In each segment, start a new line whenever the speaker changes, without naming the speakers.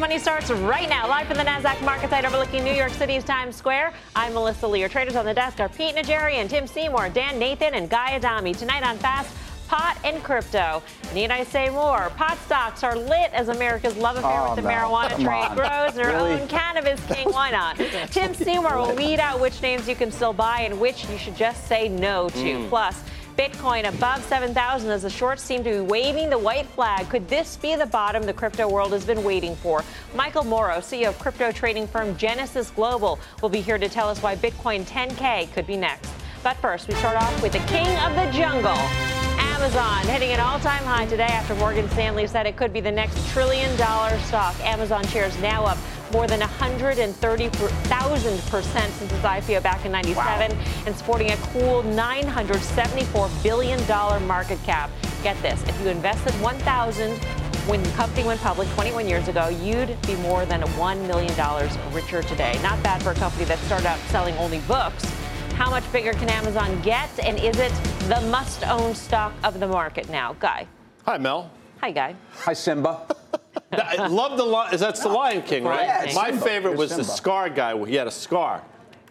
Money starts right now, live from the NASDAQ market site overlooking New York City's Times Square. I'm Melissa Lee. Your traders on the desk are Pete Najarian, Tim Seymour, Dan Nathan, and Guy Adami. Tonight on Fast, pot and crypto. Need I say more? Pot stocks are lit as America's love affair
Oh,
with the
no.
marijuana
Come
trade
on.
grows and our
Really?
own cannabis king. Why not? Tim Seymour will weed out which names you can still buy and which you should just say no to.
Mm.
Plus, Bitcoin above 7,000 as the shorts seem to be waving the white flag. Could this be the bottom the crypto world has been waiting for? Michael Moro, CEO of crypto trading firm Genesis Global, will be here to tell us why Bitcoin 10K could be next. But first, we start off with the king of the jungle. Amazon hitting an all-time high today after Morgan Stanley said it could be the next trillion dollar stock. Amazon shares now up more than 130,000% since its IPO back in 97 and sporting a cool $974 billion market cap. Get this, if you invested 1,000 when the company went public 21 years ago, you'd be more than $1 million richer today. Not bad for a company that started out selling only books. How much bigger can Amazon get? And is it the must own stock of the market now? Guy.
Hi, Mel.
Hi, Guy.
Hi, Simba.
I love the lion. That's the Lion King, right?
Yeah,
My
Simba.
favorite was the
Simba.
scar guy. He had a scar.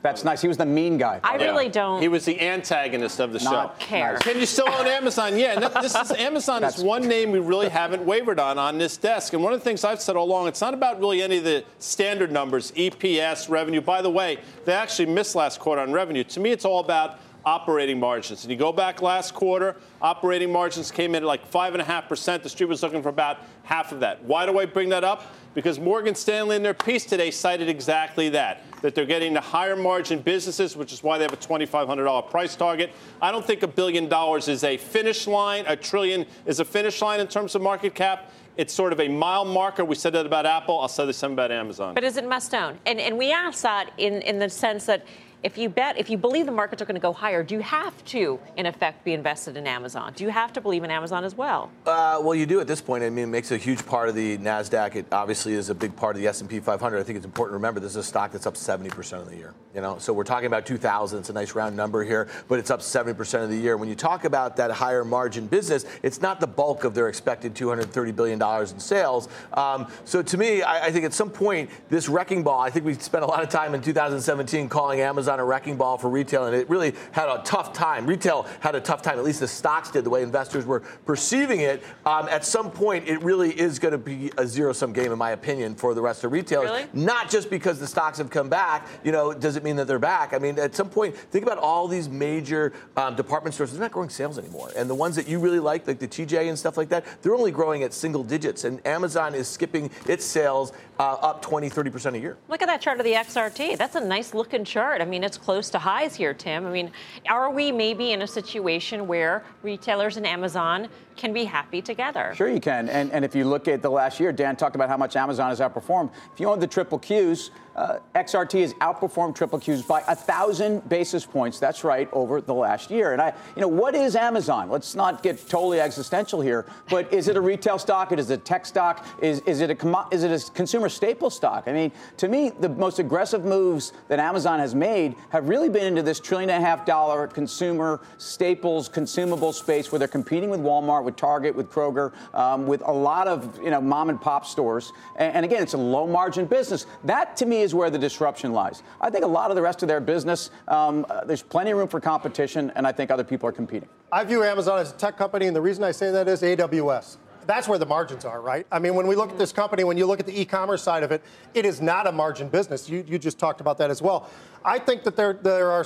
That's nice. He was the mean guy.
I really don't
He was the antagonist of the show.
Not
care.
nice.
Can you still own Amazon? Yeah, and this is Amazon is
That's-
one name we really haven't wavered on on this desk. And one of the things I've said all along, it's not about really any of the standard numbers, EPS, revenue. By the way, they actually missed last quarter on revenue. To me, it's all about operating margins. And you go back last quarter, operating margins came in at like five and a half percent. The street was looking for about half of that. Why do I bring that up? Because Morgan Stanley in their piece today cited exactly that. That they're getting the higher margin businesses, which is why they have a $2,500 price target. I don't think a billion dollars is a finish line. A trillion is a finish line in terms of market cap. It's sort of a mile marker. We said that about Apple. I'll say the same about Amazon.
But is it must own? And, and we ask that in, in the sense that if you bet, if you believe the markets are going to go higher, do you have to, in effect, be invested in Amazon? Do you have to believe in Amazon as well?
Uh, well, you do at this point. I mean, it makes a huge part of the Nasdaq. It obviously is a big part of the S&P 500. I think it's important to remember this is a stock that's up 70% of the year. You know, so we're talking about 2,000. It's a nice round number here, but it's up 70% of the year. When you talk about that higher margin business, it's not the bulk of their expected 230 billion dollars in sales. Um, so to me, I, I think at some point this wrecking ball. I think we spent a lot of time in 2017 calling Amazon a wrecking ball for retail, and it really had a tough time. Retail had a tough time. At least the stocks did, the way investors were perceiving it. Um, at some point, it really is going to be a zero-sum game, in my opinion, for the rest of retailers.
Really?
Not just because the stocks have come back. You know, does it mean that they're back? I mean, at some point, think about all these major um, department stores. They're not growing sales anymore, and the ones that you really like, like the TJ and stuff like that, they're only growing at single digits. And Amazon is skipping its sales uh, up 20, 30 percent a year.
Look at that chart of the XRT. That's a nice looking chart. I mean, it's close to highs here, Tim. I mean, are we maybe in a situation where retailers and Amazon can be happy together?
Sure, you can. And, and if you look at the last year, Dan talked about how much Amazon has outperformed. If you own the triple Qs, uh, XRT has outperformed triple Qs by a thousand basis points. That's right, over the last year. And I, you know, what is Amazon? Let's not get totally existential here. But is it a retail stock? Is it a tech stock? Is, is it a is it a consumer staple stock? I mean, to me, the most aggressive moves that Amazon has made have really been into this trillion and a half dollar consumer staples, consumable space where they're competing with Walmart, Target, with Kroger, um, with a lot of you know mom and pop stores. And, and again, it's a low margin business. That to me is where the disruption lies. I think a lot of the rest of their business, um, uh, there's plenty of room for competition, and I think other people are competing.
I view Amazon as a tech company, and the reason I say that is AWS. That's where the margins are, right? I mean, when we look at this company, when you look at the e-commerce side of it, it is not a margin business. You, you just talked about that as well. I think that there, there are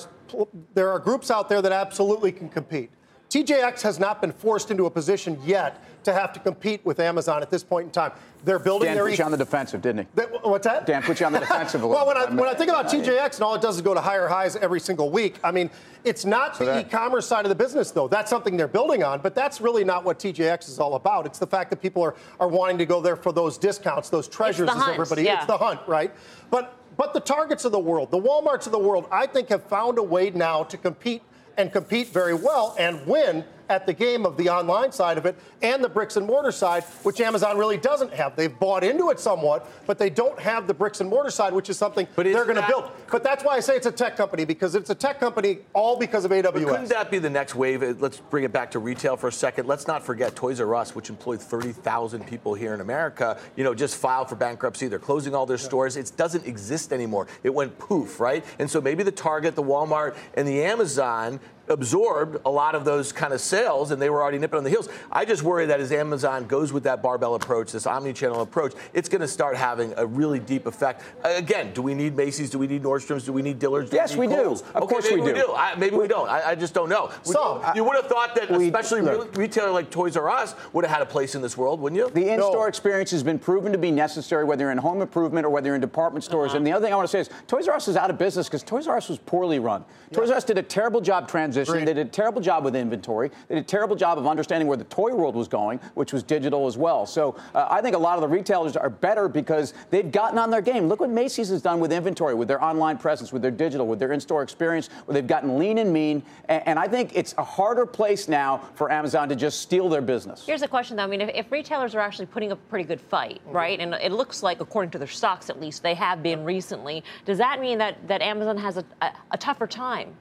there are groups out there that absolutely can compete. TJX has not been forced into a position yet to have to compete with Amazon at this point in time. They're building
Dan
their
put
e-
you on the defensive, didn't he?
They- what's that?
Dan put you on the defensive a little
well, when I, when I think about TJX and all it does is go to higher highs every single week, I mean, it's not
So
the
that-
e-commerce side of the business, though. That's something they're building on, but that's really not what TJX is all about. It's the fact that people are, are wanting to go there for those discounts, those treasures, as everybody.
yeah.
It's the hunt, right? But but the targets of the world, the WalMarts of the world, I think have found a way now to compete and compete very well and win at the game of the online side of it and the bricks and mortar side, which Amazon really doesn't have. They've bought into it somewhat, but they don't have the bricks and mortar side, which is something
But
they're going to build. But that's why I say it's a tech company because it's a tech company all because of AWS.
But couldn't that be the next wave? Uh, Let's bring it back to retail for a second. Let's not forget Toys R Us, which employed 30,000 people here in America, you know, just filed for bankruptcy. They're closing all their stores. It doesn't exist anymore. It went poof, right? And so maybe the Target, the Walmart, and the Amazon absorbed a lot of those kind of sales and they were already nipping on the heels. I just worry that as Amazon goes with that barbell approach, this omni-channel approach, it's going to start having a really deep effect. Again, do we need Macy's? Do we need Nordstrom's? Do we need Dillard's? Do
Yes,
we, need
we do. Of
okay,
course
maybe
we do.
I, maybe we don't. I, I just don't know. Would
Some.
you, you would have thought that,
We-
especially
look.
re- retailer like Toys R Us would have had a place in this world, wouldn't you?
The in-store
No.
experience has been proven to be necessary, whether you're in home improvement or whether you're in department stores. Uh-huh. And the other thing I want to say is, Toys R Us is out of business because Toys R Us was poorly run. Toys R Us did a terrible job transitioning.
Agreed.
They did a terrible job with inventory. They did a terrible job of understanding where the toy world was going, which was digital as well. So uh, I think a lot of the retailers are better because they've gotten on their game. Look what Macy's has done with inventory, with their online presence, with their digital, with their in-store experience, where they've gotten lean and mean. And, and I think it's a harder place now for Amazon to just steal their business.
Here's the question, though. I mean, if, if retailers are actually putting up a pretty good fight, right, and it looks like, according to their stocks at least, they have been recently, does that mean that, that Amazon has a, a, a tougher time?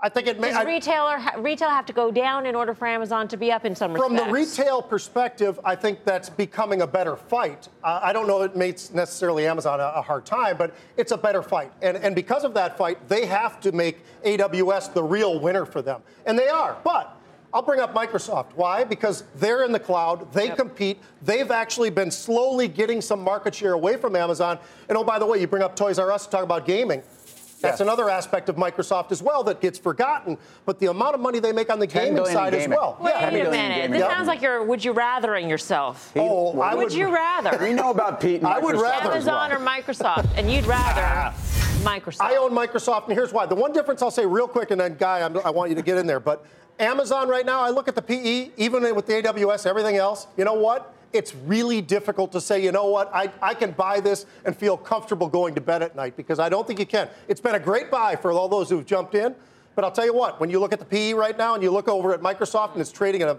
I think it may.
Does retailer ha- retail have to go down in order for Amazon to be up in some respects?
From the retail perspective, I think that's becoming a better fight. Uh, I don't know it makes necessarily Amazon a, a hard time, but it's a better fight. And, and because of that fight, they have to make AWS the real winner for them. And they are. But I'll bring up Microsoft. Why? Because they're in the cloud, they compete, they've actually been slowly getting some market share away from Amazon. And oh, by the way, you bring up Toys R Us to talk about gaming. That's
Yeah.
another aspect of Microsoft as well that gets forgotten. But the amount of money they make on the gaming
billion in
side as well.
Wait
Yeah.
a minute. This
Yeah.
sounds like you're would you rathering yourself.
Oh, I
would,
would
you rather?
We know about Pete. And
I would rather-
as well.
Amazon or Microsoft? And you'd rather Microsoft.
I own Microsoft, and here's why. The one difference I'll say real quick, and then Guy, I'm, I want you to get in there, but Amazon right now, I look at the PE, even with the AWS, everything else. You know what? It's really difficult to say, you know what, I, I can buy this and feel comfortable going to bed at night because I don't think you can. It's been a great buy for all those who've jumped in, but I'll tell you what, when you look at the PE right now and you look over at Microsoft and it's trading at a,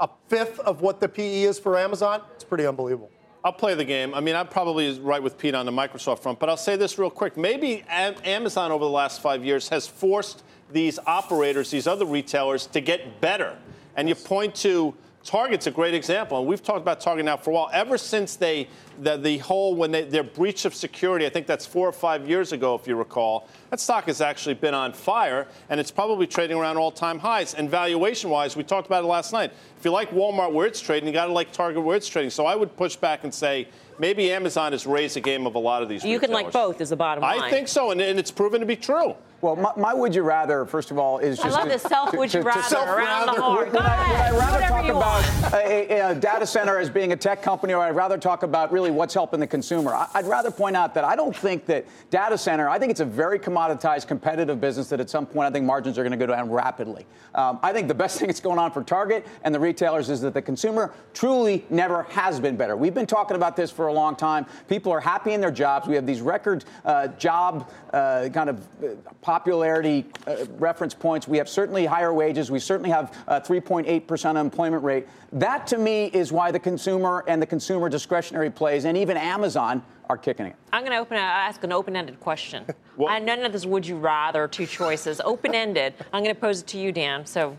a fifth of what the PE is for Amazon, it's pretty unbelievable.
I'll play the game. I mean, I'm probably right with Pete on the Microsoft front, but I'll say this real quick. Maybe Amazon over the last five years has forced these operators, these other retailers, to get better. And you point to Target's a great example, and we've talked about Target now for a while. Ever since they, the, the whole when they, their breach of security, I think that's four or five years ago, if you recall. That stock has actually been on fire, and it's probably trading around all-time highs. And valuation-wise, we talked about it last night. If you like Walmart where it's trading, you got to like Target where it's trading. So I would push back and say maybe Amazon has raised the game of a lot of these.
you can like both, is the bottom line.
I think so, and, and it's proven to be true.
Well, my, my would you rather, first of all, is
I
just
love
to-
this self
to-
would you
to-
rather
self-
around the horn.
Would
Go
I, would I rather talk about a, a- data center as being a tech company, or I'd rather talk about really what's helping the consumer? I, I'd rather point out that I don't think that data center. I think it's a very commoditized, competitive business that at some point I think margins are going to go down rapidly. Um, I think the best thing that's going on for Target and the retailers is that the consumer truly never has been better. We've been talking about this for a long time. People are happy in their jobs. We have these record uh, job uh, kind of uh, popularity uh, reference points. We have certainly higher wages. We certainly have uh, 3.8% unemployment rate. That to me is why the consumer and the consumer discretionary plays and even Amazon are kicking it.
I'm going to open a, ask an open-ended question. I, none of this would you rather two choices. Open-ended. I'm going to pose it to you, Dan. So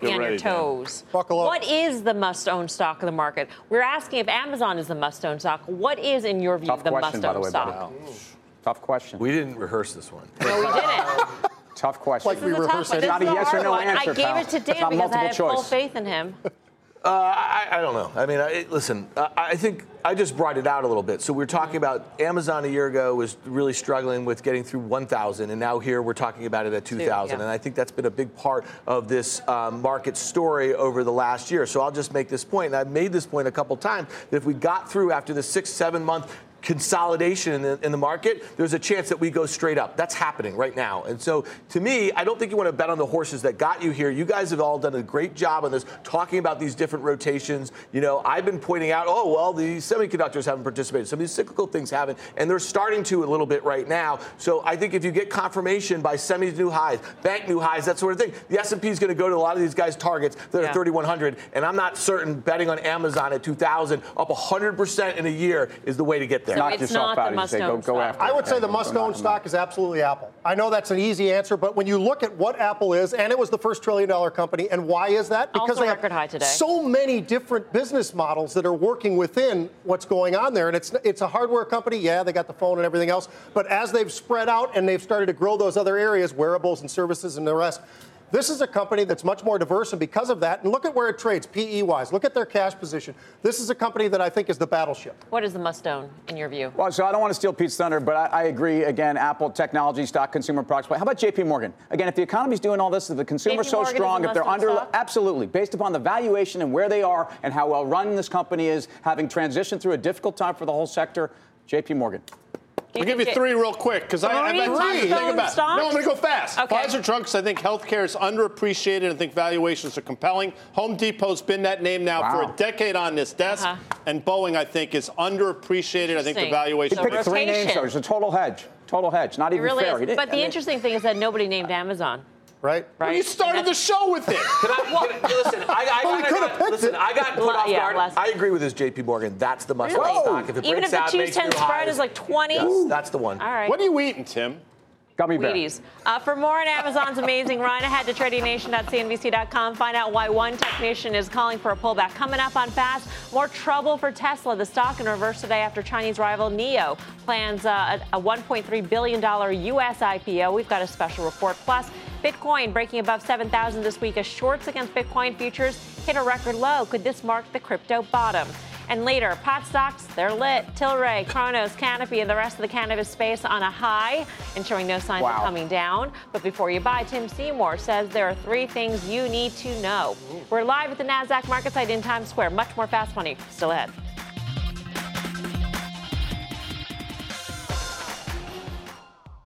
Get
on
ready,
your toes.
Buckle up.
What is the must-own stock of the market? We're asking if Amazon is the must-own stock. What is, in your view,
Tough
the
question, by the
must-own
way,
stock?
buddy. Tough question.
We didn't rehearse this one.
No, we didn't.
Tough question.
Like
This
we
a tough
rehearse
one.
it.
This
Not a yes or
hard
no
one.
answer,
I gave
pal.
it to Dan
not
because I
multiple
have full faith in him.
Uh, I, I, don't know. I mean, I, listen, I, I, think I just brought it out a little bit. So we are talking about Amazon a year ago was really struggling with getting through 1,000, and now here we're talking about it at 2,000. Yeah. And I think that's been a big part of this um, market story over the last year. So I'll just make this point, and I've made this point a couple times, that if we got through after the six, seven month consolidation in the, in the, market, there's a chance that we go straight up. That's happening right now. And so, to me, I don't think you want to bet on the horses that got you here. You guys have all done a great job on this, talking about these different rotations. You know, I've been pointing out, oh, well, the semiconductors haven't participated. Some of these cyclical things haven't, and they're starting to a little bit right now. So I think if you get confirmation by semis new highs, bank new highs, that sort of thing, the S&P is going to go to a lot of these guys' targets that yeah. are 3,100. And I'm not certain betting on Amazon at 2,000 up 100% in a year is the way to get there
there. Knock yourself out and say, go, go after
I would say the must-own stock is absolutely Apple. I know that's an easy answer, but when you look at what Apple is, and it was the first trillion-dollar company, and why is that?
Because also they record high today.
so many different business models that are working within what's going on there, and it's it's a hardware company. Yeah, they got the phone and everything else, but as they've spread out and they've started to grow those other areas, wearables and services and the rest this is a company that's much more diverse, and because of that, and look at where it trades PE wise, look at their cash position. This is a company that I think is the battleship.
What is the must own in your view?
Well, so I don't want to steal Pete's thunder, but I, I agree. Again, Apple, technology, stock, consumer products. How about JP Morgan? Again, if the economy's doing all this, if the consumer's so strong, if they're under, stock? absolutely, based upon the valuation and where they are and how well run this company is, having transitioned through a difficult time for the whole sector, JP Morgan.
I'll give you three real quick because I've had time to think about it. No, I'm going to go fast. Okay. Pfizer drugs, I think healthcare is underappreciated. I think valuations are compelling. Home Depot's been that name now wow. for a decade on this desk. Uh-huh. And Boeing, I think, is underappreciated. I think the valuation.
He picked three names, so it's a total hedge. Total hedge. Not even
really
fair.
But the interesting thing is that nobody named Amazon
right?
Right. Well, you started the show with it.
Can I, can, listen, I, I, well, got, got listen, I got put off yeah, guard. I agree with this JP Morgan. That's the must really? stock.
If it Even if the 210 spread is like 20?
Yes, that's the one.
All right.
What are you eating, Tim?
Gummy bear.
Uh, for more on Amazon's amazing run, head to tradingnation.cnbc.com. Find out why one technician is calling for a pullback. Coming up on Fast, more trouble for Tesla. The stock in reverse today after Chinese rival NIO plans uh, a $1.3 billion U.S. IPO. We've got a special report. Plus, Bitcoin breaking above 7,000 this week as shorts against Bitcoin futures hit a record low. Could this mark the crypto bottom? And later, pot stocks, they're lit. Tilray, Cronos, Canopy, and the rest of the cannabis space on a high and showing no signs wow. of coming down. But before you buy, Tim Seymour says there are three things you need to know. We're live at the NASDAQ market site in Times Square. Much more fast money still ahead.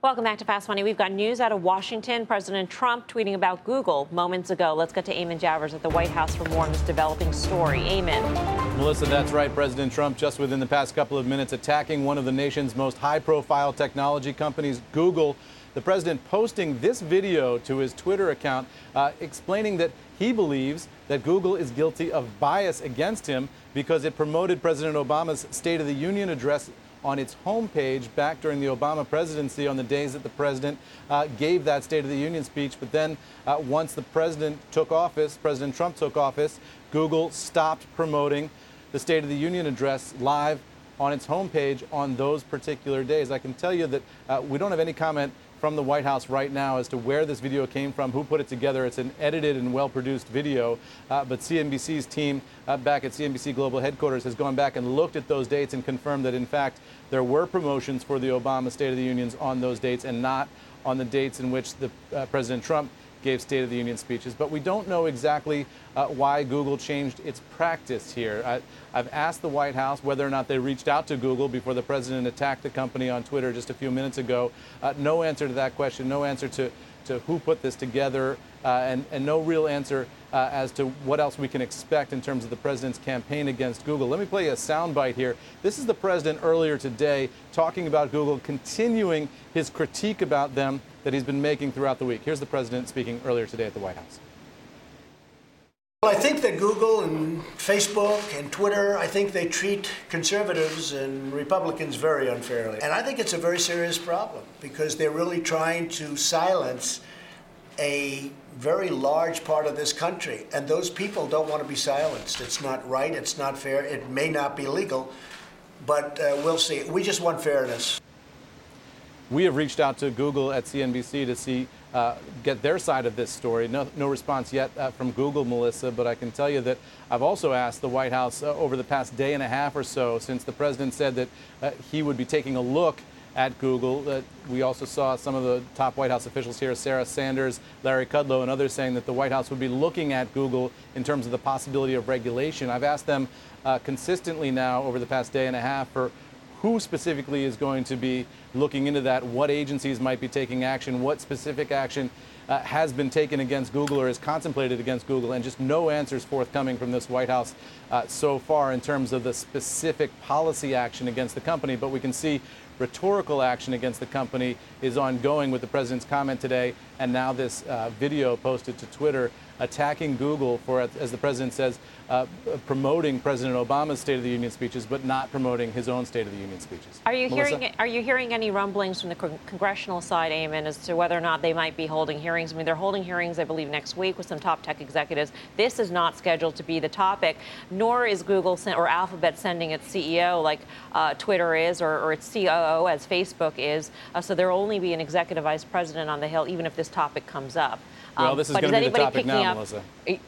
Welcome back to Fast Money. We've got news out of Washington. President Trump tweeting about Google moments ago. Let's get to Eamon Javers at the White House for more on this developing story. Eamon.
Melissa, that's right. President Trump, just within the past couple of minutes, attacking one of the nation's most high profile technology companies, Google. The president posting this video to his Twitter account, uh, explaining that he believes that Google is guilty of bias against him because it promoted President Obama's State of the Union address on its homepage back during the Obama presidency on the days that the president uh, gave that State of the Union speech. But then, uh, once the president took office, President Trump took office, Google stopped promoting the State of the Union address live on its homepage on those particular days. I can tell you that uh, we don't have any comment from the White House right now as to where this video came from, who put it together. It's an edited and well produced video, uh, but CNBC's team uh, back at CNBC Global headquarters has gone back and looked at those dates and confirmed that, in fact, there were promotions for the Obama State of the Unions on those dates and not on the dates in which the uh, President Trump gave State of the Union speeches, but we don't know exactly uh, why Google changed its practice here. I, have asked the White House whether or not they reached out to Google before the president attacked the company on Twitter just a few minutes ago. Uh, no answer to that question, no answer to, to who put this together, uh, and, and no real answer uh, as to what else we can expect in terms of the president's campaign against Google. Let me play a soundbite here. This is the president earlier today talking about Google, continuing his critique about them that he's been making throughout the week. Here's the president speaking earlier today at the White House.
Well, I think that Google and Facebook and Twitter, I think they treat conservatives and Republicans very unfairly. And I think it's a very serious problem because they're really trying to silence a very large part of this country. And those people don't want to be silenced. It's not right, it's not fair, it may not be legal, but uh, we'll see. We just want fairness.
We have reached out to Google at CNBC to see uh, get their side of this story. No, no response yet uh, from Google, Melissa, but I can tell you that I've also asked the White House uh, over the past day and a half or so since the president said that uh, he would be taking a look at Google. That we also saw some of the top White House officials here, Sarah Sanders, Larry Kudlow, and others saying that the White House would be looking at Google in terms of the possibility of regulation. I've asked them uh, consistently now over the past day and a half for who specifically is going to be looking into that, what agencies might be taking action, what specific action uh, has been taken against Google or is contemplated against Google, and just no answers forthcoming from this White House uh, so far in terms of the specific policy action against the company. But we can see rhetorical action against the company is ongoing with the president's comment today, and now this uh, video posted to Twitter attacking Google for, as the president says, uh, promoting President Obama's State of the Union speeches, but not promoting his own State of the Union speeches.
Are you Melissa? hearing? Are you hearing any rumblings from the con- congressional side, Eamon, as to whether or not they might be holding hearings? I mean, they're holding hearings, I believe, next week with some top tech executives. This is not scheduled to be the topic, nor is Google sen- or Alphabet sending its CEO like uh, Twitter is, or, or, its COO as Facebook is. Uh, so there will only be an executive vice president on the Hill, even if this topic comes up.
Well, um, this is going to be the topic now, up? Melissa.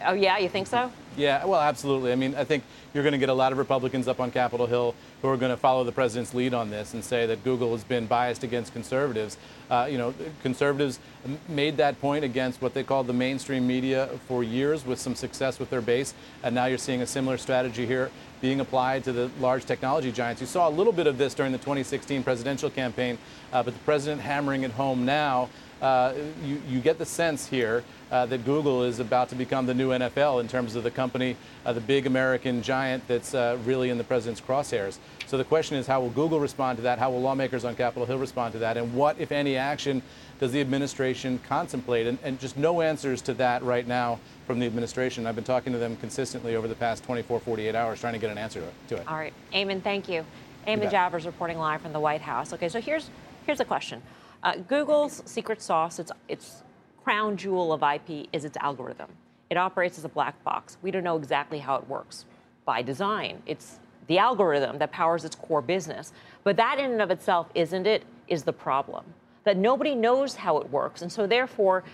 Oh, yeah, you think so?
Yeah, well, absolutely. I mean, I think you're going to get a lot of Republicans up on Capitol Hill who are going to follow the president's lead on this and say that Google has been biased against conservatives. Uh, you know, conservatives made that point against what they called the mainstream media for years with some success with their base. And now you're seeing a similar strategy here being applied to the large technology giants. You saw a little bit of this during the 2016 presidential campaign, uh, but the president hammering it home now uh, you, you, get the sense here uh, that Google is about to become the new NFL in terms of the company, uh, the big American giant that's uh, really in the president's crosshairs. So the question is, how will Google respond to that? How will lawmakers on Capitol Hill respond to that? And what, if any, action does the administration contemplate? And, and just no answers to that right now from the administration. I've been talking to them consistently over the past 24, 48 hours trying to get an answer to it.
All right. Eamon, thank you. Eamon Javers reporting live from the White House. Okay, so here's, here's a question. Uh, Google's secret sauce, its, its crown jewel of IP, is its algorithm. It operates as a black box. We don't know exactly how it works by design. It's the algorithm that powers its core business. But that, in and of itself, isn't it, is the problem. That nobody knows how it works. And so, therefore,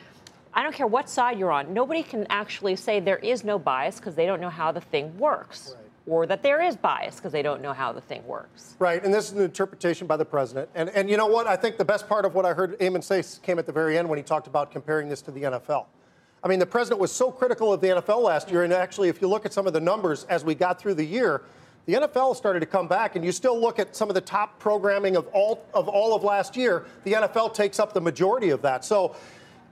I don't care what side you're on, nobody can actually say there is no bias because they don't know how the thing works. Right or that there is bias because they don't know how the thing works.
Right, and this is an interpretation by the president. And, and you know what? I think the best part of what I heard Eamon say came at the very end when he talked about comparing this to the NFL. I mean, the president was so critical of the NFL last year, and actually, if you look at some of the numbers as we got through the year, the NFL started to come back, and you still look at some of the top programming of all of all of last year. The NFL takes up the majority of that. So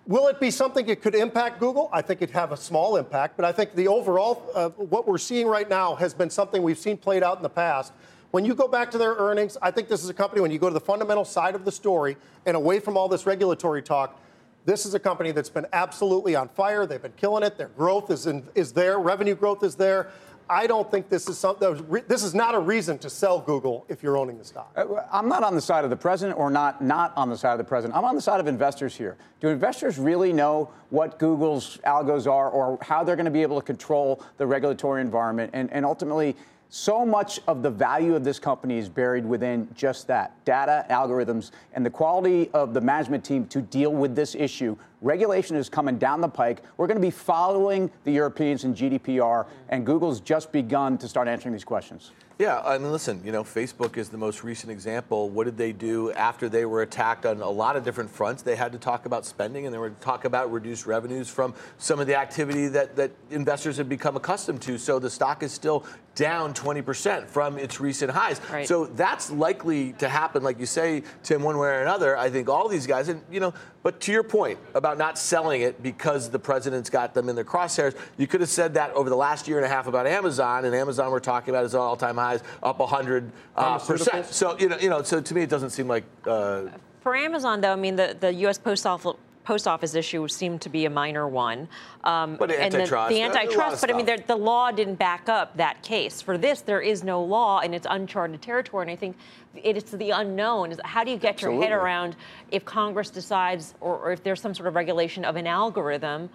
Will it be something that could impact Google? I think it'd have a small impact, but I think the overall, uh, what we're seeing right now has been something we've seen played out in the past. When you go back to their earnings, I think this is a company, when you go to the fundamental side of the story and away from all this regulatory talk, this is a company that's been absolutely on fire. They've been killing it. Their growth is, in, is there, revenue growth is there. I don't think this is something. This is not a reason to sell Google if you're owning the stock. Uh,
I'm not on the side of the president, or not not on the side of the president. I'm on the side of investors here. Do investors really know what Google's algos are, or how they're going to be able to control the regulatory environment, and, and ultimately? So much of the value of this company is buried within just that data, algorithms, and the quality of the management team to deal with this issue Regulation is coming down the pike. We're going to be following the Europeans in GDPR, and Google's just begun to start answering these questions.
Yeah, I mean, listen, you know, Facebook is the most recent example. What did they do after they were attacked on a lot of different fronts? They had to talk about spending and they were to talk about reduced revenues from some of the activity that, that investors have become accustomed to. So the stock is still down 20% from its recent highs.
Right.
So that's likely to happen, like you say, Tim, one way or another. I think all these guys, and you know, but to your point about not selling it because the president's got them in their crosshairs, you could have said that over the last year and a half about Amazon, and Amazon we're talking about is all-time highs, up 100 uh, percent. So you know, you know, so to me it doesn't seem like. Uh,
For Amazon, though, I mean, the, the U.S. Post Office post office issue seemed to be a minor one. Um,
But
and the-
antitrust,
the,
a lot of
antitrust, but I mean, the law didn't back up that case. For this, there is no law, and it's uncharted territory. And I think it's the unknown. Is how do you get your head around if Congress decides, or, or if there's some sort of regulation of an algorithm,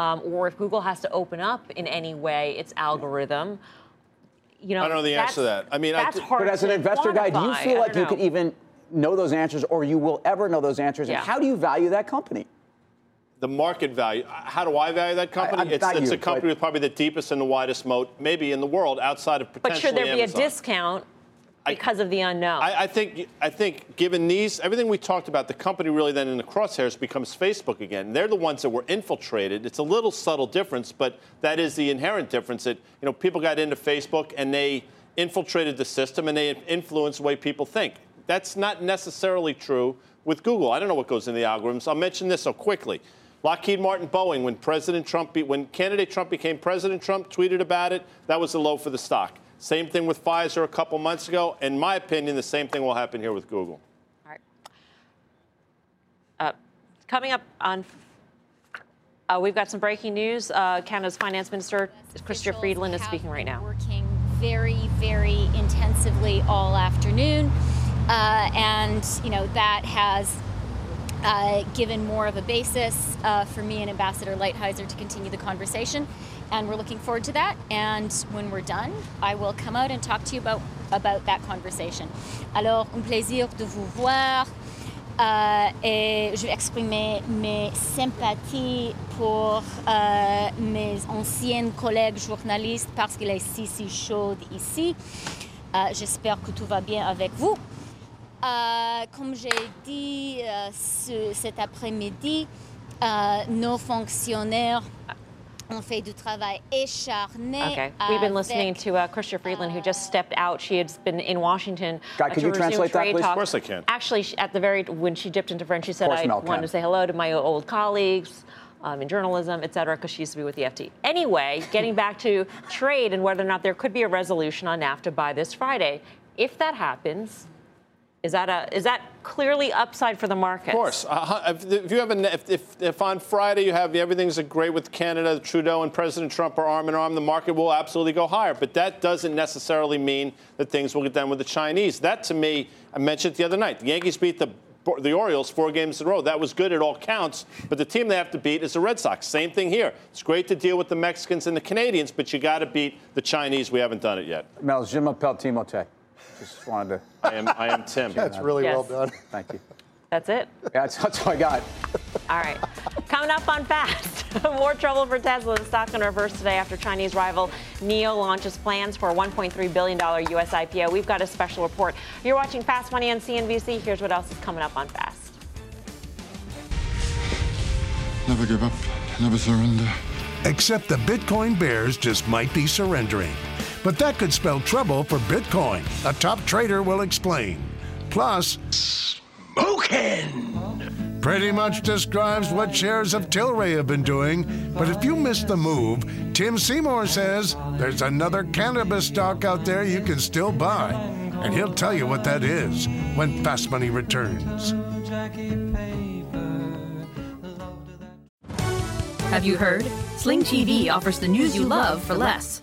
um, or if Google has to open up in any way its algorithm. You know,
I don't know the answer to that. I mean,
that's
d-
hard
But as an
to
investor guy, do you feel like you could even know those answers or you will ever know those answers?
Yeah.
And how do you value that company?
the market value. How do I value that company?
I-
it's it's
you,
a company with probably the deepest and the widest moat, maybe in the world, outside of potentially
But
potentially
should there be
Amazon.
a discount because of the unknown?
I, I think I think given these everything we talked about, the company really then in the crosshairs becomes Facebook again. They're the ones that were infiltrated. It's a little subtle difference, but that is the inherent difference. That you know people got into Facebook and they infiltrated the system and they influenced the way people think. That's not necessarily true with Google. I don't know what goes in the algorithms. I'll mention this so quickly. Lockheed Martin, Boeing. When President Trump, be, when candidate Trump became President Trump, tweeted about it. That was a low for the stock. Same thing with Pfizer a couple months ago. In my opinion, the same thing will happen here with Google.
All right. Uh, coming up on, uh, we've got some breaking news. Uh, Canada's Finance Minister Chrystia
Officials
Freeland is speaking right now.
Working very, very intensively all afternoon, uh, and you know that has uh, given more of a basis uh, for me and Ambassador Lighthizer to continue the conversation, and we're looking forward to that. And when we're done, I will come out and talk to you about about that conversation. Alors, un plaisir de vous voir. Euh, et je vais exprimer mes sympathies pour euh, mes anciennes collègues journalistes parce qu'il est si, si chaud ici. Euh, J'espère que tout va bien avec vous. Euh, comme j'ai dit euh, ce- cet après-midi, euh, nos fonctionnaires ont fait du travail acharné.
Okay. We've been listening to uh, Chrystia Freeland, who just stepped out. She had been in Washington.
Guy,
uh,
could
to
you translate that,
trade
please? Of
course I can.
Actually, she, at the very when she dipped into French, she said, "I
Mel
wanted to say hello to my old colleagues." Um, in journalism, et cetera, because she used to be with the FT. Anyway, getting back to trade and whether or not there could be a resolution on NAFTA by this Friday. If that happens, is that a is that clearly upside for the market?
Of course. Uh, if, if you have a, if, if, if on Friday you have everything's great with Canada, Trudeau and President Trump are arm in arm, the market will absolutely go higher. But that doesn't necessarily mean that things will get done with the Chinese. That to me, I mentioned it the other night. The Yankees beat the the Orioles four games in a row. That was good at all counts. But the team they have to beat is the Red Sox. Same thing here. It's great to deal with the Mexicans and the Canadians, but you got to beat the Chinese. We haven't done it yet.
Mel, je m'appelle Timote. Just wanted to
I am I am Tim.
That's really
Yes.
well done.
thank you.
That's it.
Yeah, that's, that's all I got.
All right. Coming up on Fast, more trouble for Tesla. The stock in reverse today after Chinese rival NIO launches plans for a $1.3 billion U.S. IPO. We've got a special report. You're watching Fast Money on CNBC. Here's what else is coming up on Fast.
Never give up, never surrender.
Except the Bitcoin bears just might be surrendering. But that could spell trouble for Bitcoin. A top trader will explain. Plus, smoking! Pretty much describes what shares of Tilray have been doing. But if you missed the move, Tim Seymour says there's another cannabis stock out there you can still buy. And he'll tell you what that is when Fast Money returns.
Have you heard? Sling TV offers the news you love for less.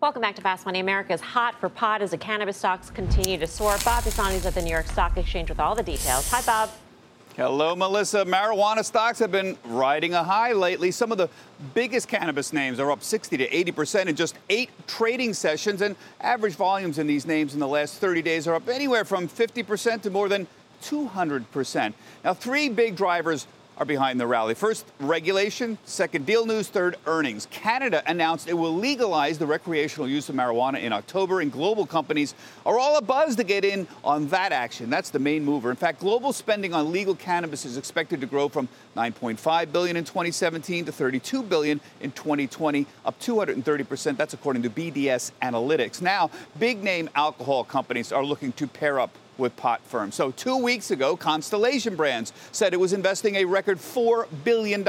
Welcome back to Fast Money. America's hot for pot as the cannabis stocks continue to soar. Bob Pisani's at the New York Stock Exchange with all the details. Hi, Bob.
Hello, Melissa. Marijuana stocks have been riding a high lately. Some of the biggest cannabis names are up 60 to 80 percent in just eight trading sessions, and average volumes in these names in the last 30 days are up anywhere from 50 percent to more than 200 percent. Now, three big drivers are behind the rally. First, regulation. Second, deal news. Third, earnings. Canada announced it will legalize the recreational use of marijuana in October, and global companies are all abuzz to get in on that action. That's the main mover. In fact, global spending on legal cannabis is expected to grow from 9.5 billion in 2017 to 32 billion in 2020, up 230 percent. That's according to BDS Analytics. Now, big name alcohol companies are looking to pair up with pot firms. So, two weeks ago, Constellation Brands said it was investing a record $4 billion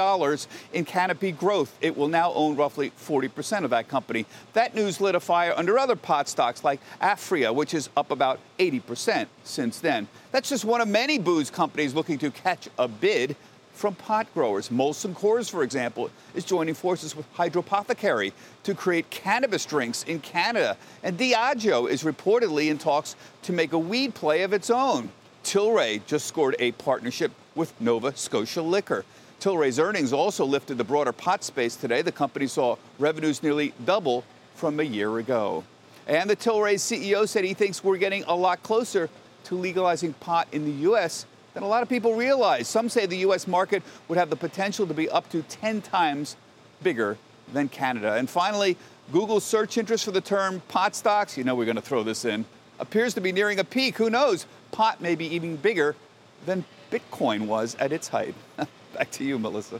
in Canopy Growth. It will now own roughly 40% of that company. That news lit a fire under other pot stocks like Aphria, which is up about 80% since then. That's just one of many booze companies looking to catch a bid from pot growers. Molson Coors, for example, is joining forces with Hydropothecary to create cannabis drinks in Canada. And Diageo is reportedly in talks to make a weed play of its own. Tilray just scored a partnership with Nova Scotia Liquor. Tilray's earnings also lifted the broader pot space today. The company saw revenues nearly double from a year ago. And the Tilray CEO said he thinks we're getting a lot closer to legalizing pot in the U.S than a lot of people realize. Some say the U.S. market would have the potential to be up to 10 times bigger than Canada. And finally, Google's search interest for the term pot stocks, you know we're going to throw this in, appears to be nearing a peak. Who knows? Pot may be even bigger than Bitcoin was at its height. Back to you, Melissa.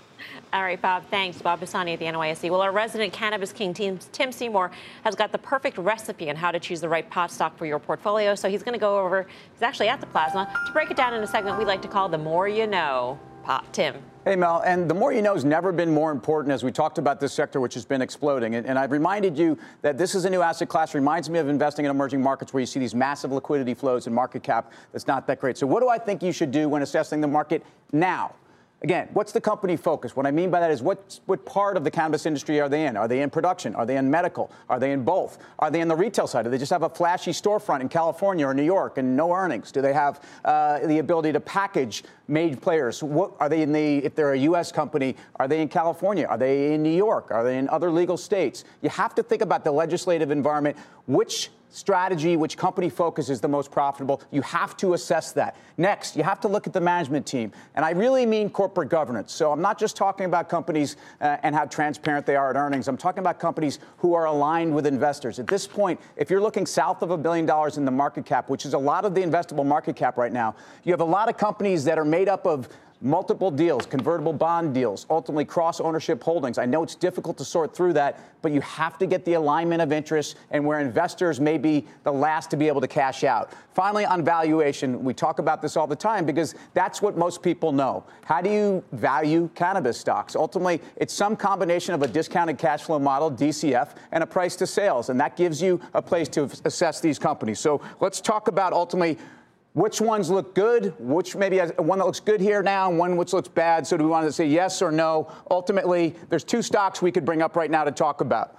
All right, Bob. Thanks. Bob Pisani at the NYSE. Well, our resident cannabis king, Tim Seymour, has got the perfect recipe on how to choose the right pot stock for your portfolio. So he's going to go over, he's actually at the plasma, to break it down in a segment we like to call The More You Know. Pot, Tim.
Hey, Mel, and the more you know has never been more important as we talked about this sector, which has been exploding. And, and, I've reminded you that this is a new asset class, reminds me of investing in emerging markets where you see these massive liquidity flows and market cap that's not that great. So, what do I think you should do when assessing the market now? Again, what's the company focus? What I mean by that is what, what part of the cannabis industry are they in? Are they in production? Are they in medical? Are they in both? Are they in the retail side? Do they just have a flashy storefront in California or New York and no earnings? Do they have uh, the ability to package made players? What are they in the? If they're a U.S. company, are they in California? Are they in New York? Are they in other legal states? You have to think about the legislative environment. Which strategy, which company focus is the most profitable. You have to assess that. Next, you have to look at the management team. And I really mean corporate governance. So I'm not just talking about companies uh, and how transparent they are at earnings. I'm talking about companies who are aligned with investors. At this point, if you're looking south of a billion dollars in the market cap, which is a lot of the investable market cap right now, you have a lot of companies that are made up of multiple deals, convertible bond deals, ultimately cross ownership holdings. I know it's difficult to sort through that, but you have to get the alignment of interests and where investors may be the last to be able to cash out. Finally, on valuation, we talk about this all the time because that's what most people know. How do you value cannabis stocks? Ultimately, it's some combination of a discounted cash flow model, DCF, and a price to sales, and that gives you a place to assess these companies. So let's talk about ultimately which ones look good? Which maybe one that looks good here now and one which looks bad? So do we want to say yes or no? Ultimately, there's two stocks we could bring up right now to talk about.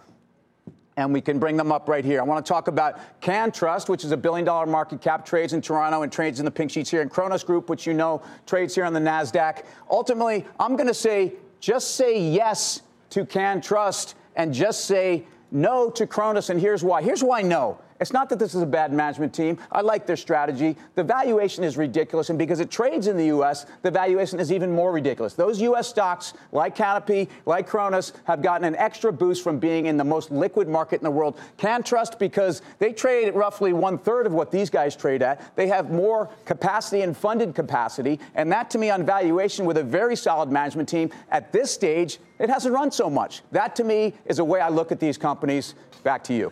And we can bring them up right here. I want to talk about CannTrust, which is a billion dollar market cap, trades in Toronto and trades in the pink sheets here, and Cronos Group, which you know trades here on the NASDAQ. Ultimately, I'm going to say just say yes to CannTrust and just say no to Cronos. And here's why. Here's why no It's not that this is a bad management team. I like their strategy. The valuation is ridiculous, and because it trades in the U.S., the valuation is even more ridiculous. Those U.S. stocks, like Canopy, like Cronos, have gotten an extra boost from being in the most liquid market in the world. CannTrust, because they trade at roughly one third of what these guys trade at. They have more capacity and funded capacity, and that to me on valuation with a very solid management team at this stage, it hasn't run so much. That to me is a way I look at these companies. Back to you.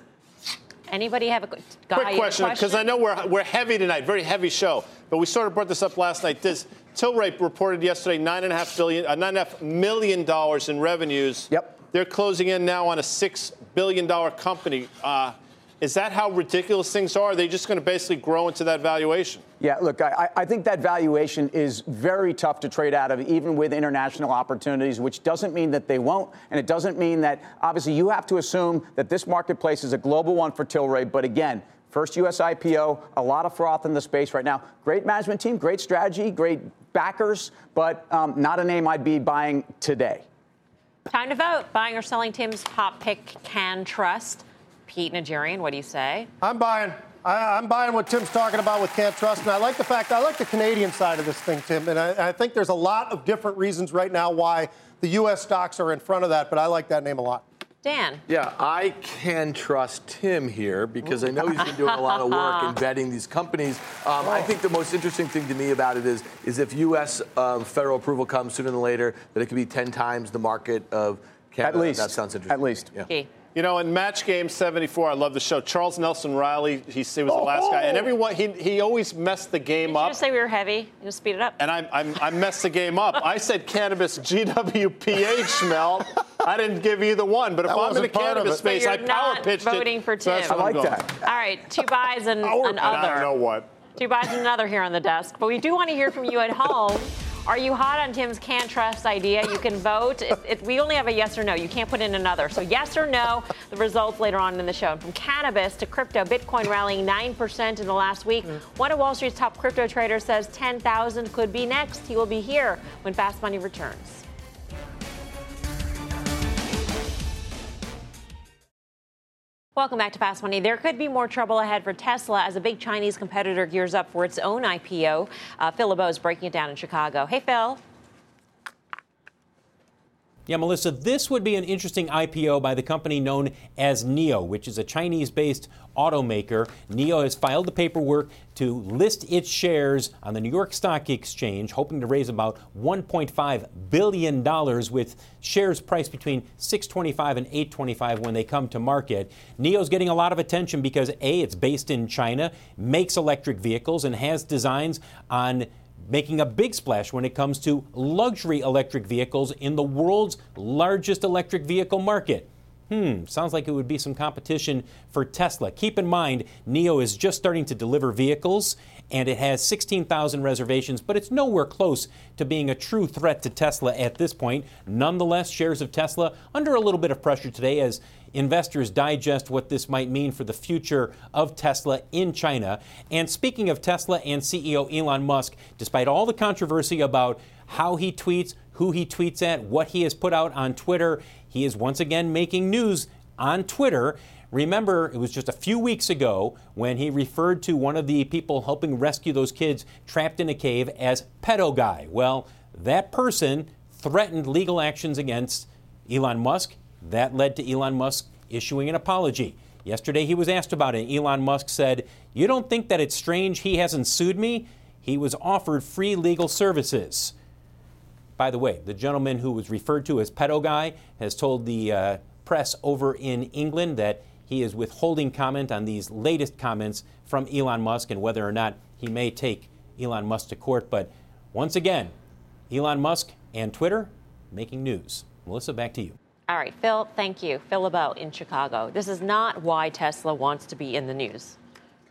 Anybody have a guy,
quick question? Because I know we're, we're heavy tonight, very heavy show. But we sort of brought this up last night. This Tilray reported yesterday nine and a half billion, uh, nine and a half million dollars in revenues.
Yep.
They're closing in now on a six billion dollar company. Uh, is that how ridiculous things are? Are they just going to basically grow into that valuation?
Yeah, look, I, I, think that valuation is very tough to trade out of, even with international opportunities, which doesn't mean that they won't. And it doesn't mean that, obviously, you have to assume that this marketplace is a global one for Tilray. But again, first U.S. IPO, a lot of froth in the space right now. Great management team, great strategy, great backers, but um, not a name I'd be buying today.
Time to vote. Buying or selling Tim's pop pick CannTrust. Pete Najarian, what do you say?
I'm buying. I, am buying what Tim's talking about with CannTrust, and I like the fact I like the Canadian side of this thing, Tim, and I, I think there's a lot of different reasons right now why the U.S. stocks are in front of that, but I like that name a lot.
Dan.
Yeah, I can trust Tim here because I know he's been doing a lot of work in vetting these companies. Um, I think the most interesting thing to me about it is, is if U.S. Um, federal approval comes sooner than later, that it could be 10 times the market of Canada.
At least.
That sounds interesting.
At least.
Yeah.
Okay.
You know, in Match Game 74, I love the show. Charles Nelson Reilly, he, he was the last guy, and everyone he, he always messed the game
Did
up.
You just say we were heavy. You just speed it up.
And I, I, I messed the game up. I said cannabis GWPH, Mel. I didn't give either one, but if
That
I'm in the
wasn't part of
cannabis space,
But
I power
not
pitched
voting
it.
for
So
Tim.
what
I like that.
All right, two buys and
Power-
an
and I don't know what.
Two buys and another here on the desk. But we do want to hear from you at home. Are you hot on Tim's CannTrust idea? You can vote. If, if we only have a yes or no. You can't put in another. So yes or no, the results later on in the show. And from cannabis to crypto, Bitcoin rallying 9% in the last week. Mm. One of Wall Street's top crypto traders says 10,000 could be next. He will be here when Fast Money returns. Welcome back to Fast Money. There could be more trouble ahead for Tesla as a big Chinese competitor gears up for its own IPO. Uh, Phil LeBeau is breaking it down in Chicago. Hey, Phil.
Yeah, Melissa, this would be an interesting IPO by the company known as NIO, which is a Chinese based automaker. NIO has filed the paperwork to list its shares on the New York Stock Exchange, hoping to raise about $1.5 billion with shares priced between 625 and 825 when they come to market. NIO's getting a lot of attention because A, it's based in China, makes electric vehicles, and has designs on making a big splash when it comes to luxury electric vehicles in the world's largest electric vehicle market. Hmm, sounds like it would be some competition for Tesla. Keep in mind, NIO is just starting to deliver vehicles and it has 16,000 reservations, but it's nowhere close to being a true threat to Tesla at this point. Nonetheless, shares of Tesla under a little bit of pressure today as investors digest what this might mean for the future of Tesla in China. And speaking of Tesla and CEO Elon Musk, despite all the controversy about how he tweets, who he tweets at, what he has put out on Twitter, he is once again making news on Twitter. Remember, it was just a few weeks ago when he referred to one of the people helping rescue those kids trapped in a cave as pedo guy. Well, that person threatened legal actions against Elon Musk. That led to Elon Musk issuing an apology. Yesterday he was asked about it. Elon Musk said, You don't think that it's strange he hasn't sued me? He was offered free legal services. By the way, the gentleman who was referred to as pedo guy has told the uh, press over in England that he is withholding comment on these latest comments from Elon Musk and whether or not he may take Elon Musk to court. But once again, Elon Musk and Twitter making news. Melissa, back to you.
All right, Phil, thank you. Phil LeBeau in Chicago. This is not why Tesla wants to be in the news,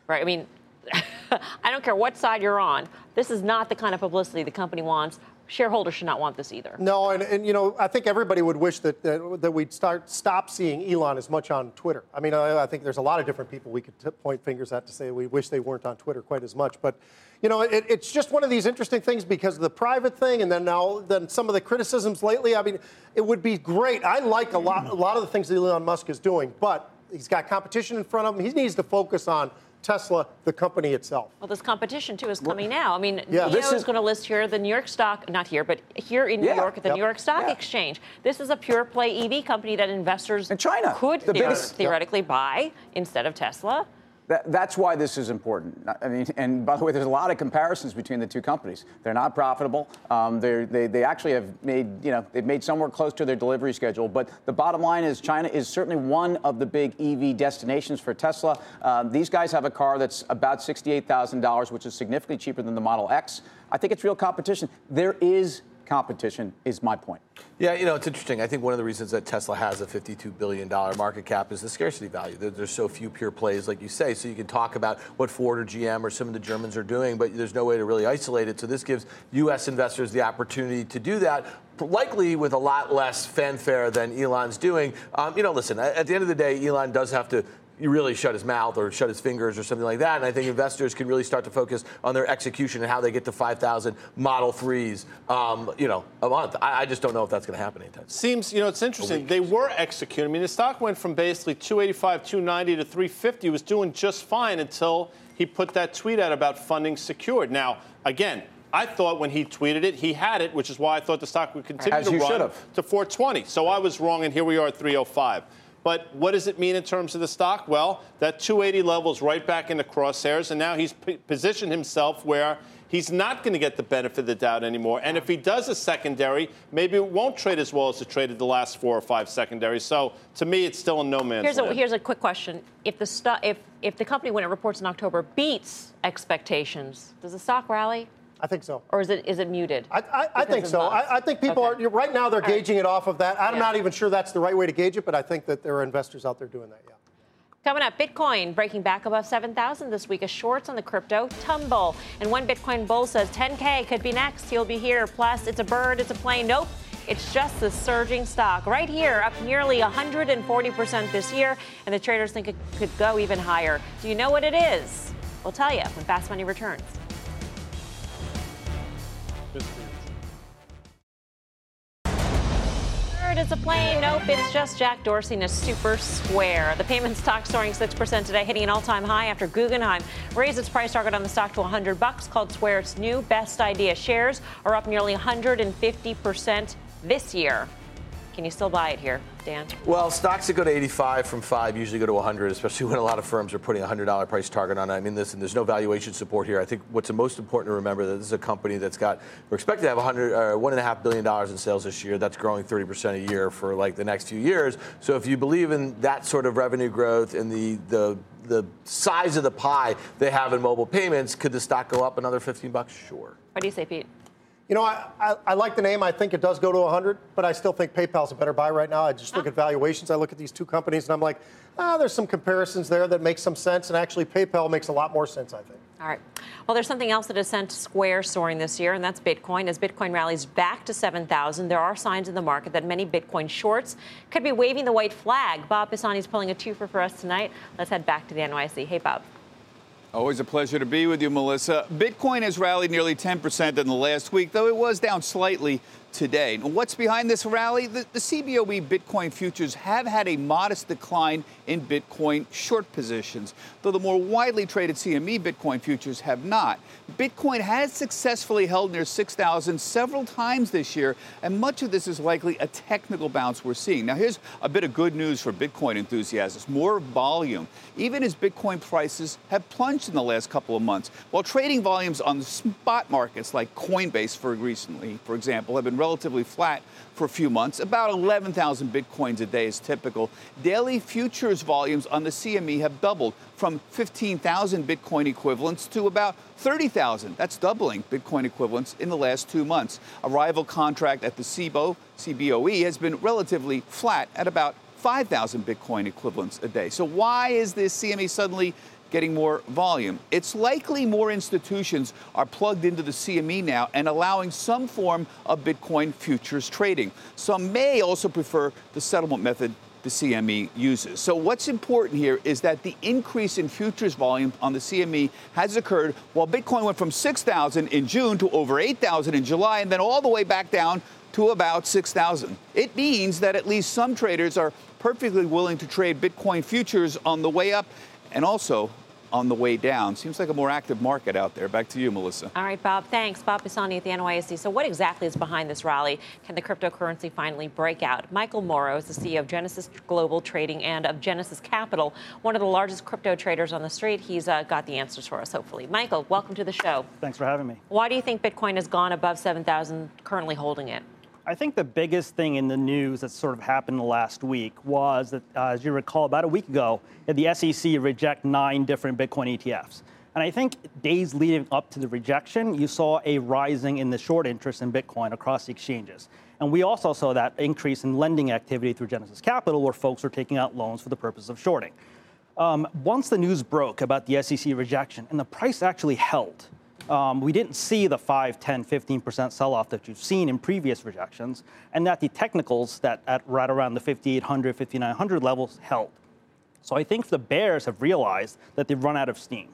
right? I mean, I don't care what side you're on. This is not the kind of publicity the company wants. Shareholders should not want this either.
No, and, and you know, I think everybody would wish that that, that we'd start stop seeing Elon as much on Twitter. I mean, I, I think there's a lot of different people we could t- point fingers at to say we wish they weren't on Twitter quite as much. But you know, it, it's just one of these interesting things because of the private thing, and then now then some of the criticisms lately. I mean, it would be great. I like a lot a lot of the things that Elon Musk is doing, but He's got competition in front of him. He needs to focus on Tesla, the company itself.
Well, this competition too is coming now. I mean,
Yeah, this
is, going to list here the New York Stock, not here, but here in New
Yeah.
York at the
Yep.
New York Stock
Yeah.
Exchange. This is a pure play EV company that investors in
China,
could
the
theor-
biggest-
theoretically buy instead of Tesla.
That, that's why this is important. I mean, and by the way, there's a lot of comparisons between the two companies. They're not profitable. Um, they're, they they actually have made you know they've made somewhere close to their delivery schedule. But the bottom line is China is certainly one of the big EV destinations for Tesla. Um, these guys have a car that's about sixty-eight thousand dollars, which is significantly cheaper than the Model X. I think it's real competition. There is competition, is my point.
Yeah, you know, it's interesting. I think one of the reasons that Tesla has a $52 billion market cap is the scarcity value. There, there's so few pure plays, like you say. So you can talk about what Ford or GM or some of the Germans are doing, but there's no way to really isolate it. So this gives U.S. investors the opportunity to do that. Likely with a lot less fanfare than Elon's doing. Um, you know, listen, at at the end of the day, Elon does have to you really shut his mouth or shut his fingers or something like that. And I think investors can really start to focus on their execution and how they get to 5,000 Model 3s, um, you know, a month. I, I just don't know if that's going to happen anytime soon.
Seems, you know, it's interesting. They were executing. I mean, the stock went from basically 285, 290 to 350. It was doing just fine until he put that tweet out about funding secured. Now, again, I thought when he tweeted it, he had it, which is why I thought the stock would continue
As
to run
should've.
to 420. So I was wrong, and here we are at 305. But what does it mean in terms of the stock? Well, that 280 level is right back in the crosshairs, and now he's p- positioned himself where he's not going to get the benefit of the doubt anymore. And if he does a secondary, maybe it won't trade as well as it traded the last four or five secondaries. So to me, it's still a no man's
Here's a, here's a quick question: If the stock, if if the company when it reports in October beats expectations, does the stock rally?
I think so.
Or is it is it muted?
I, I, I think so. I, I think people are right now. They're gauging it off of that. I'm
Yeah.
not even sure that's the right way to gauge it, but I think that there are investors out there doing that. Yeah.
Coming up, Bitcoin breaking back above 7,000 this week as shorts on the crypto tumble. And one Bitcoin bull says 10K could be next. He'll be here. Plus, it's a bird, it's a plane. Nope. It's just the surging stock right here, up nearly 140% this year, and the traders think it could go even higher. Do you know what it is? We'll tell you when Fast Money returns. Is a plane. Nope, it's just Jack Dorsey in a super square. The payment stock soaring 6% today, hitting an all-time high after Guggenheim raised its price target on the stock to 100 bucks, called Square its new best idea. Shares are up nearly 150% this year. Can you still buy it here, Dan?
Well, stocks that go to 85 from 5 usually go to 100, especially when a lot of firms are putting a $100 price target on it. I mean, listen, there's no valuation support here. I think what's the most important to remember that this is a company that's got, we're expected to have 100, uh, $1.5 billion in sales this year. That's growing 30% a year for like the next few years. So if you believe in that sort of revenue growth and the, the, the size of the pie they have in mobile payments, could the stock go up another 15 bucks? Sure.
What do you say, Pete?
You know, I, I, I like the name. I think it does go to 100, but I still think PayPal's a better buy right now. I just look at valuations. I look at these two companies, and I'm like, ah, there's some comparisons there that make some sense. And actually, PayPal makes a lot more sense, I think.
All right. Well, there's something else that has sent Square soaring this year, and that's Bitcoin. As Bitcoin rallies back to 7,000, there are signs in the market that many Bitcoin shorts could be waving the white flag. Bob Pisani's pulling a twofer for us tonight. Let's head back to the NYC. Hey, Bob.
Always a pleasure to be with you, Melissa. Bitcoin has rallied nearly 10% in the last week, though it was down slightly today. What's behind this rally? The, the CBOE Bitcoin futures have had a modest decline in Bitcoin short positions, though the more widely traded CME Bitcoin futures have not. Bitcoin has successfully held near 6,000 several times this year, and much of this is likely a technical bounce we're seeing. Now, here's a bit of good news for Bitcoin enthusiasts more volume, even as Bitcoin prices have plunged in the last couple of months. While trading volumes on spot markets like Coinbase, for recently, for example, have been relatively flat for a few months, about 11,000 Bitcoins a day is typical. Daily futures volumes on the CME have doubled from 15,000 Bitcoin equivalents to about 30,000. That's doubling Bitcoin equivalents in the last two months. A rival contract at the CBO, CBOE has been relatively flat at about 5,000 Bitcoin equivalents a day. So why is this CME suddenly getting more volume? It's likely more institutions are plugged into the CME now and allowing some form of Bitcoin futures trading. Some may also prefer the settlement method the CME uses. So what's important here is that the increase in futures volume on the CME has occurred while Bitcoin went from 6,000 in June to over 8,000 in July and then all the way back down to about 6,000. It means that at least some traders are perfectly willing to trade Bitcoin futures on the way up and also on the way down. Seems like a more active market out there. Back to you, Melissa.
All right, Bob. Thanks. Bob Pisani at the NYSE. So, what exactly is behind this rally? Can the cryptocurrency finally break out? Michael Moro is the CEO of Genesis Global Trading and of Genesis Capital, one of the largest crypto traders on the street. He's uh, got the answers for us, hopefully. Michael, welcome to the show.
Thanks for having me.
Why do you think Bitcoin has gone above 7,000, currently holding it?
I think the biggest thing in the news that sort of happened last week was that, uh, as you recall, about a week ago, the SEC reject nine different Bitcoin ETFs. And I think days leading up to the rejection, you saw a rising in the short interest in Bitcoin across the exchanges. And we also saw that increase in lending activity through Genesis Capital, where folks were taking out loans for the purpose of shorting. Um, once the news broke about the SEC rejection, and the price actually held, um, we didn't see the 5, 10, 15% sell off that you've seen in previous rejections, and that the technicals that at right around the 5,800, 5,900 levels held. So I think the bears have realized that they've run out of steam.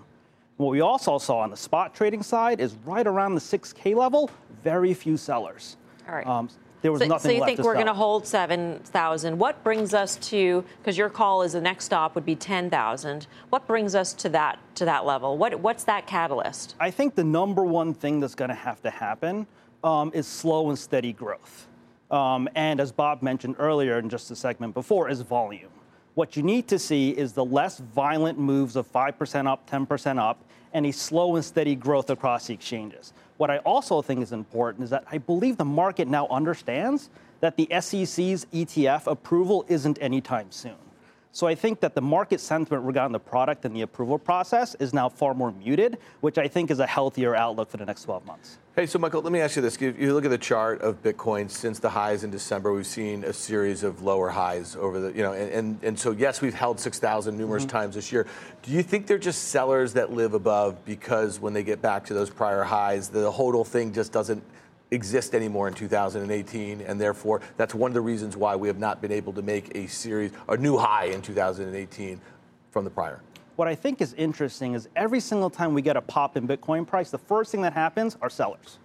What we also saw on the spot trading side is right around the 6K level, very few sellers.
All right.
Um, there was
so,
nothing
so you think we're going to hold 7,000? What brings us to, because your call is the next stop would be 10,000. What brings us to that, to that level? What, what's that catalyst?
I think the number one thing that's going to have to happen um, is slow and steady growth. Um, and as Bob mentioned earlier in just a segment before, is volume. What you need to see is the less violent moves of 5% up, 10% up, and a slow and steady growth across the exchanges. What I also think is important is that I believe the market now understands that the SEC's ETF approval isn't anytime soon. So I think that the market sentiment regarding the product and the approval process is now far more muted, which I think is a healthier outlook for the next 12 months.
Hey, so Michael, let me ask you this. If you look at the chart of Bitcoin since the highs in December, we've seen a series of lower highs over the, you know, and, and, and so yes, we've held 6,000 numerous
Mm-hmm.
times this year. Do you think they're just sellers that live above because when they get back to those prior highs, the hodl thing just doesn't exist anymore in 2018, and therefore that's one of the reasons why we have not been able to make a series, a new high in 2018 from the prior?
What I think is interesting is every single time we get a pop in Bitcoin price, the first thing that happens are sellers.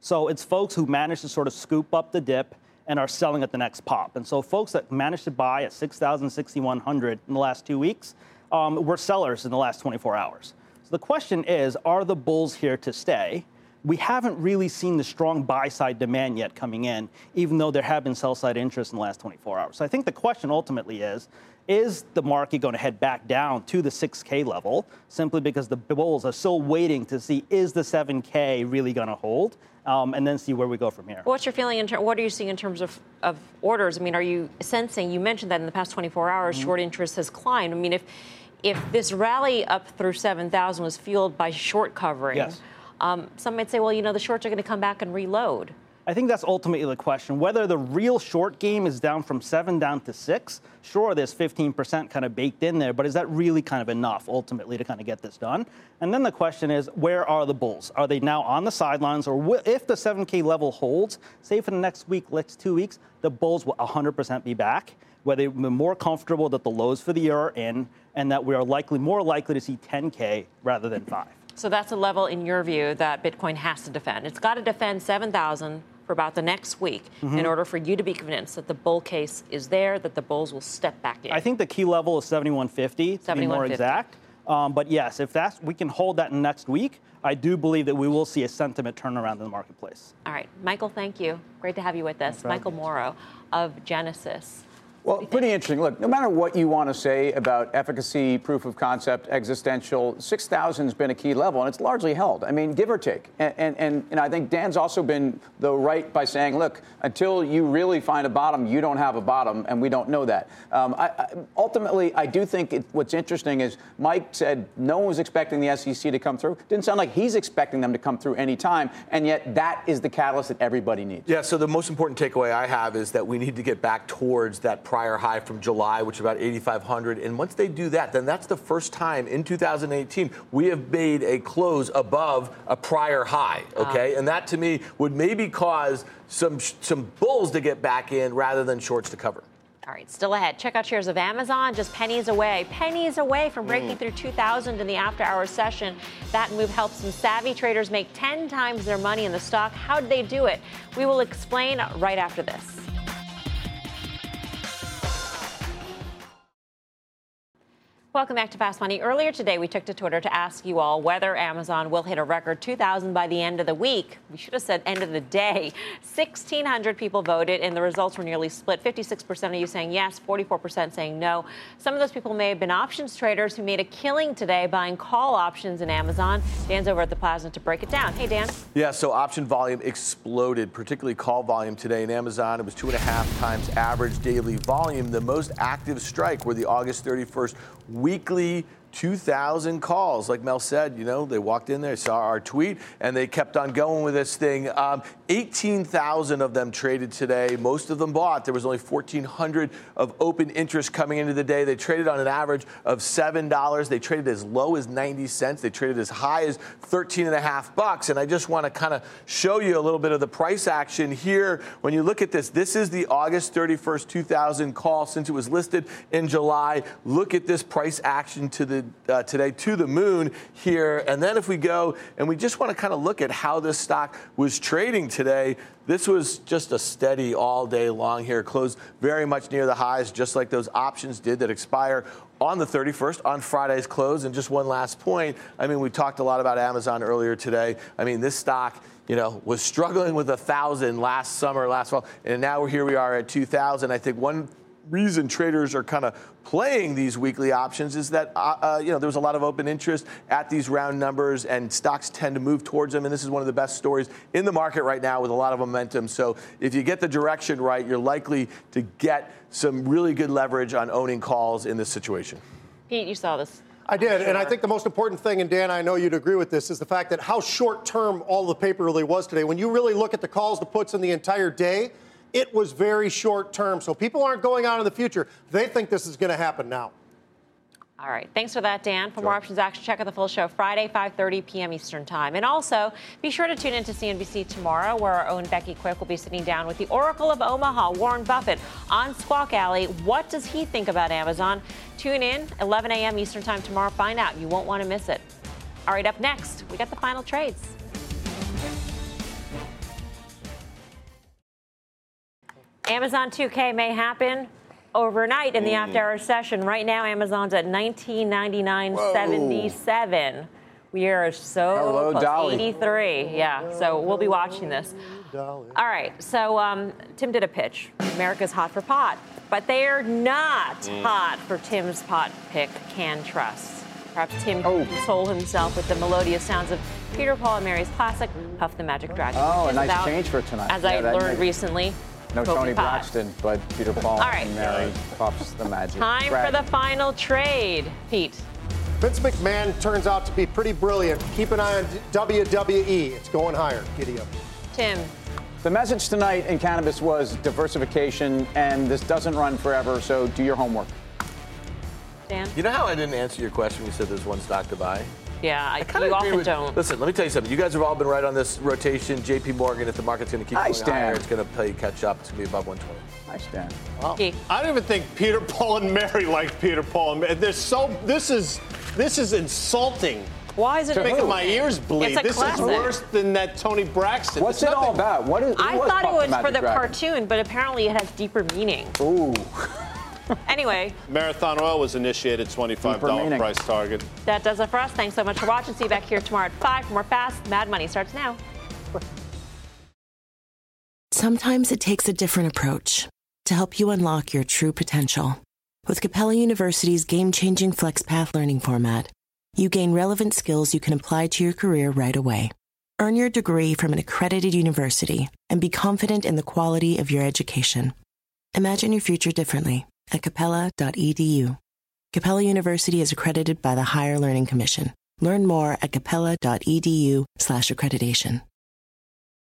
So it's folks who manage to sort of scoop up the dip and are selling at the next pop. And so folks that managed to buy at 6,000, 6,100 in the last two weeks um, were sellers in the last 24 hours. So the question is, are the bulls here to stay? We haven't really seen the strong buy side demand yet coming in, even though there have been sell side interest in the last 24 hours. So I think the question ultimately is is the market going to head back down to the 6K level simply because the bulls are still waiting to see is the 7K really going to hold? Um, and then see where we go from here.
What's your feeling in ter- what are you seeing in terms of, of orders? I mean, are you sensing, you mentioned that in the past 24 hours,
Mm-hmm.
short interest has climbed. I mean, if, if this rally up through 7,000 was fueled by short covering,
Yes.
Um, some might say, well, you know, the shorts are going to come back and reload.
I think that's ultimately the question. Whether the real short game is down from seven down to six, sure, there's 15% kind of baked in there, but is that really kind of enough ultimately to kind of get this done? And then the question is, where are the bulls? Are they now on the sidelines, or if the 7K level holds, say for the next week, next two weeks, the bulls will 100% be back, where they're more comfortable that the lows for the year are in, and that we are likely more likely to see 10K rather than five.
So that's a level, in your view, that Bitcoin has to defend. It's got to defend 7,000 for about the next week
Mhm.
in order for you to be convinced that the bull case is there, that the bulls will step back in.
I think the key level is 7150 to be more exact. Um, but yes, if that's we can hold that next week, I do believe that we will see a sentiment turnaround in the marketplace.
All right, Michael, thank you. Great to have you with us. Michael Moro of Genesis.
Well, pretty interesting. Look, no matter what you want to say about efficacy, proof of concept, existential, 6,000 has been a key level, and it's largely held. I mean, give or take. And, and, and, I think Dan's also been, though, right by saying, look, until you really find a bottom, you don't have a bottom, and we don't know that. Um, I, I, ultimately, I do think it, what's interesting is Mike said no one was expecting the SEC to come through. Didn't sound like he's expecting them to come through any time, and yet that is the catalyst that everybody needs.
Yeah, so the most important takeaway I have is that we need to get back towards that prior high from July, which is about 8,500. And once they do that, then that's the first time in 2018 we have made a close above a prior high. Okay, and that to me would maybe cause some some bulls to get back in rather than shorts to cover.
All right, still ahead. Check out shares of Amazon just pennies away, pennies away from breaking mm. through 2,000 in the after hours session. That move helps some savvy traders make 10 times their money in the stock. How did they do it? We will explain right after this. Welcome back to Fast Money. Earlier today, we took to Twitter to ask you all whether Amazon will hit a record 2,000 by the end of the week. We should have said end of the day. 1,600 people voted, and the results were nearly split. 56% of you saying yes, 44% saying no. Some of those people may have been options traders who made a killing today buying call options in Amazon. Dan's over at the Plaza to break it down. Hey, Dan.
Yeah, so option volume exploded, particularly call volume today in Amazon. It was two and a half times average daily volume. The most active strike were the August 31st weekly 2,000 calls. Like Mel said, you know, they walked in there, saw our tweet, and they kept on going with this thing. Um, 18,000 of them traded today. Most of them bought. There was only 1,400 of open interest coming into the day. They traded on an average of $7. They traded as low as 90 cents. They traded as high as 13 and a half bucks. And I just want to kind of show you a little bit of the price action here. When you look at this, this is the August 31st, 2000 call since it was listed in July. Look at this price action to the uh, today to the moon here. And then if we go and we just want to kind of look at how this stock was trading today, this was just a steady all day long here. Closed very much near the highs, just like those options did that expire on the 31st on Friday's close. And just one last point. I mean, we talked a lot about Amazon earlier today. I mean, this stock you know, was struggling with a thousand last summer, last fall, and now we're here we are at 2,000. I think one reason traders are kind of playing these weekly options is that uh, uh, you know there was a lot of open interest at these round numbers, and stocks tend to move towards them. And this is one of the best stories in the market right now with a lot of momentum. So if you get the direction right, you're likely to get some really good leverage on owning calls in this situation.
Pete, you saw this.
I did, sure. and I think the most important thing, and Dan, I know you'd agree with this, is the fact that how short term all the paper really was today. When you really look at the calls, the puts in the entire day, it was very short term. So people aren't going out in the future. They think this is going to happen now.
All right. Thanks for that, Dan. For sure. more options action, check out the full show Friday, 5:30 p.m. Eastern Time. And also, be sure to tune in to CNBC tomorrow, where our own Becky Quick will be sitting down with the Oracle of Omaha, Warren Buffett, on Squawk Alley. What does he think about Amazon? Tune in 11 a.m. Eastern Time tomorrow. Find out. You won't want to miss it. All right. Up next, we got the final trades. Amazon 2K may happen overnight in the mm. after hour session. Right now, Amazon's at 19.99.77. We are so
Hello,
close.
Dolly.
83. Yeah. So we'll be watching this. All right. So um, Tim did a pitch. America's hot for pot, but they are not mm. hot for Tim's pot pick. CannTrust. Perhaps Tim oh. console himself with the melodious sounds of Peter Paul and Mary's classic "Puff the Magic Dragon."
Oh, a nice change for tonight.
As yeah, I learned recently,
no Toni Braxton, but Peter Paul All right. and Mary Pops the Magic.
Time Dragon. for the final trade, Pete.
Vince McMahon turns out to be pretty brilliant. Keep an eye on WWE. It's going higher. Giddy up.
Tim.
The message tonight in cannabis was diversification, and this doesn't run forever, so do your homework.
Dan?
You know how I didn't answer your question? You said there's one stock to buy?
Yeah, I, I you often with, don't.
Listen, let me tell you something. You guys have all been right on this rotation. J.P. Morgan, if the market's going to keep I going stand. higher, it's going to play catch up. It's going to be above 120.
I stand.
Well, I don't even think Peter Paul and Mary like Peter Paul and Mary. They're so. This is this is insulting.
Why is it
making my ears bleed? This classic. is worse than that Toni Braxton.
What's it all about? What is?
I thought it was for the Dragon? cartoon, but apparently it has deeper meaning.
Ooh.
Anyway.
Marathon Oil was initiated $25 price target.
That does it for us. Thanks so much for watching. See you back here tomorrow at 5 for more Fast Mad Money starts now.
Sometimes it takes a different approach to help you unlock your true potential. With Capella University's game changing FlexPath learning format, you gain relevant skills you can apply to your career right away. Earn your degree from an accredited university and be confident in the quality of your education. Imagine your future differently at capella.edu. Capella University is accredited by the Higher Learning Commission. Learn more at capella.edu/accreditation.